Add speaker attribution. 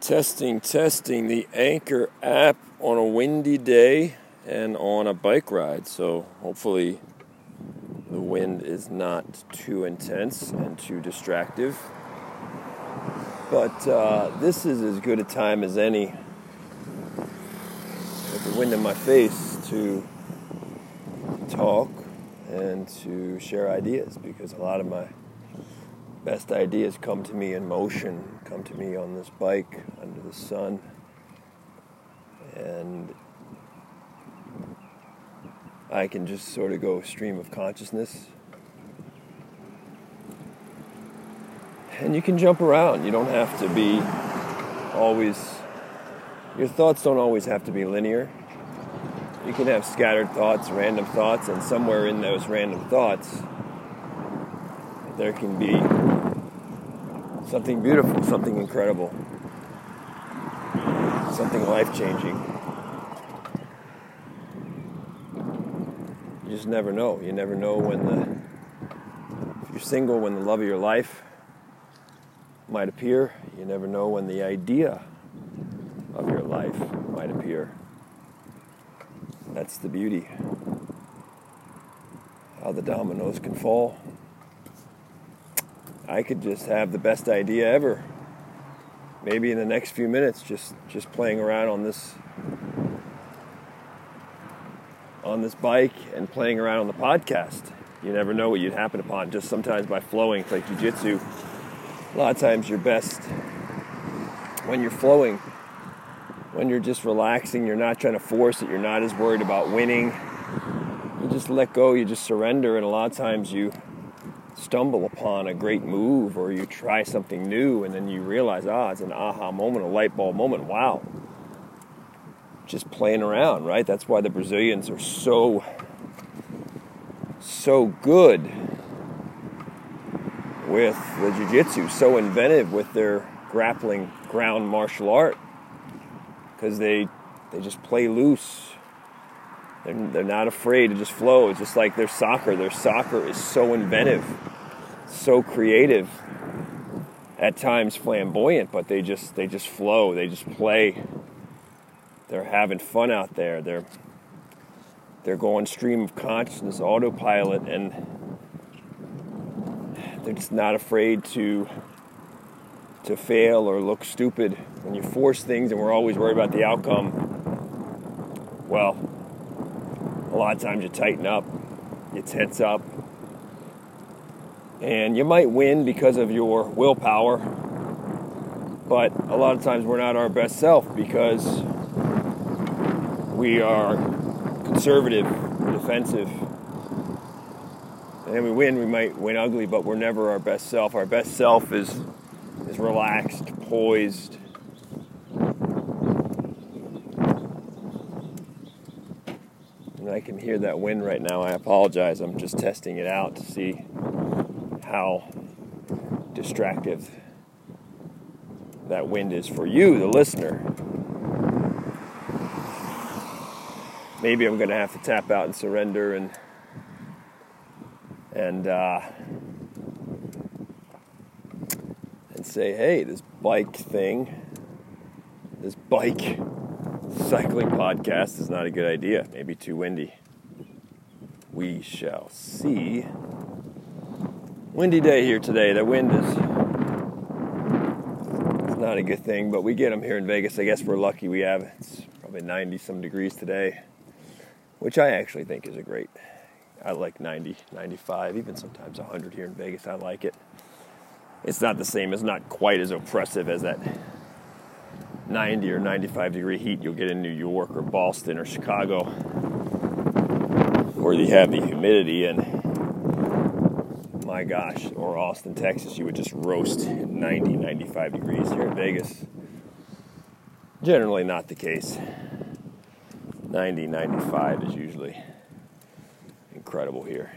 Speaker 1: Testing, testing the Anchor app on a windy day and on a bike ride. So hopefully the wind is not too intense and too distractive. But uh, this is as good a time as any with the wind in my face to talk and to share ideas because a lot of my best ideas come to me in motion, come to me on this bike under the sun. And I can just sort of go stream of consciousness. And you can jump around. You don't have to be always, your thoughts don't always have to be linear. You can have scattered thoughts, random thoughts, and somewhere in those random thoughts, there can be something beautiful, something incredible, something life changing. You just never know. You never know when the, if you're single, when the love of your life might appear. You never know when the idea of your life might appear. That's the beauty. How the dominoes can fall. I could just have the best idea ever. Maybe in the next few minutes, just just playing around on this on this bike and playing around on the podcast. You never know what you'd happen upon. Just sometimes by flowing, it's like jujitsu. A lot of times, you're best when you're flowing, when you're just relaxing. You're not trying to force it. You're not as worried about winning. You just let go. You just surrender, and a lot of times you stumble upon a great move or you try something new and then you realize, ah, it's an aha moment, a light bulb moment. Wow. Just playing around, right? That's why the Brazilians are so, so good with the jiu jitsu, so inventive with their grappling ground martial art because they, they just play loose. They're, they're not afraid to just flow. It's just like their soccer. Their soccer is so inventive so creative, at times flamboyant, but they just they just flow. They just play. They're having fun out there. They're they're going stream of consciousness, autopilot, and they're just not afraid to to fail or look stupid. When you force things and we're always worried about the outcome, well, lot of times you tighten up, you tense up, and you might win because of your willpower, but a lot of times we're not our best self because we are conservative, defensive. And we win, we might win ugly, but we're never our best self. Our best self is is relaxed, poised. And I can hear that wind right now. I apologize. I'm just testing it out to see how distractive that wind is for you, the listener. Maybe I'm going to have to tap out and surrender and and uh, and say, hey, this bike thing, this bike cycling podcast is not a good idea. Maybe too windy. We shall see. Windy day here today. The wind is it's not a good thing, but we get them here in Vegas. I guess we're lucky we have it's probably 90 some degrees today, which I actually think is a great. I like 90, 95, even sometimes 100 here in Vegas. I like it. It's not the same. It's not quite as oppressive as that 90 or 95 degree heat you'll get in New York or Boston or Chicago, where you have the humidity and my gosh, or Austin, Texas, you would just roast 90, 95 degrees here in Vegas. Generally not the case. 90, 95 is usually incredible here.